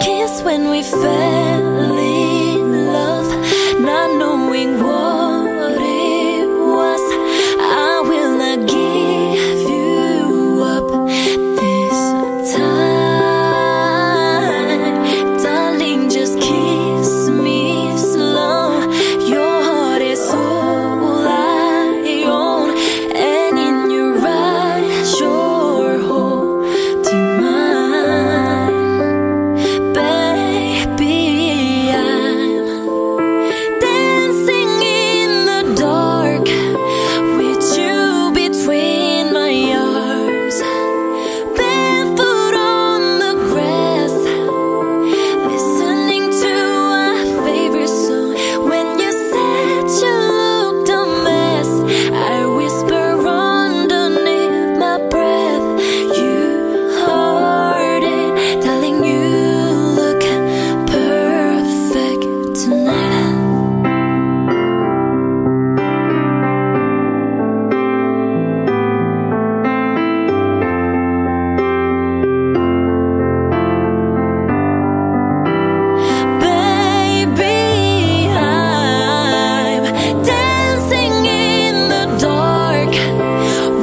kiss when we fell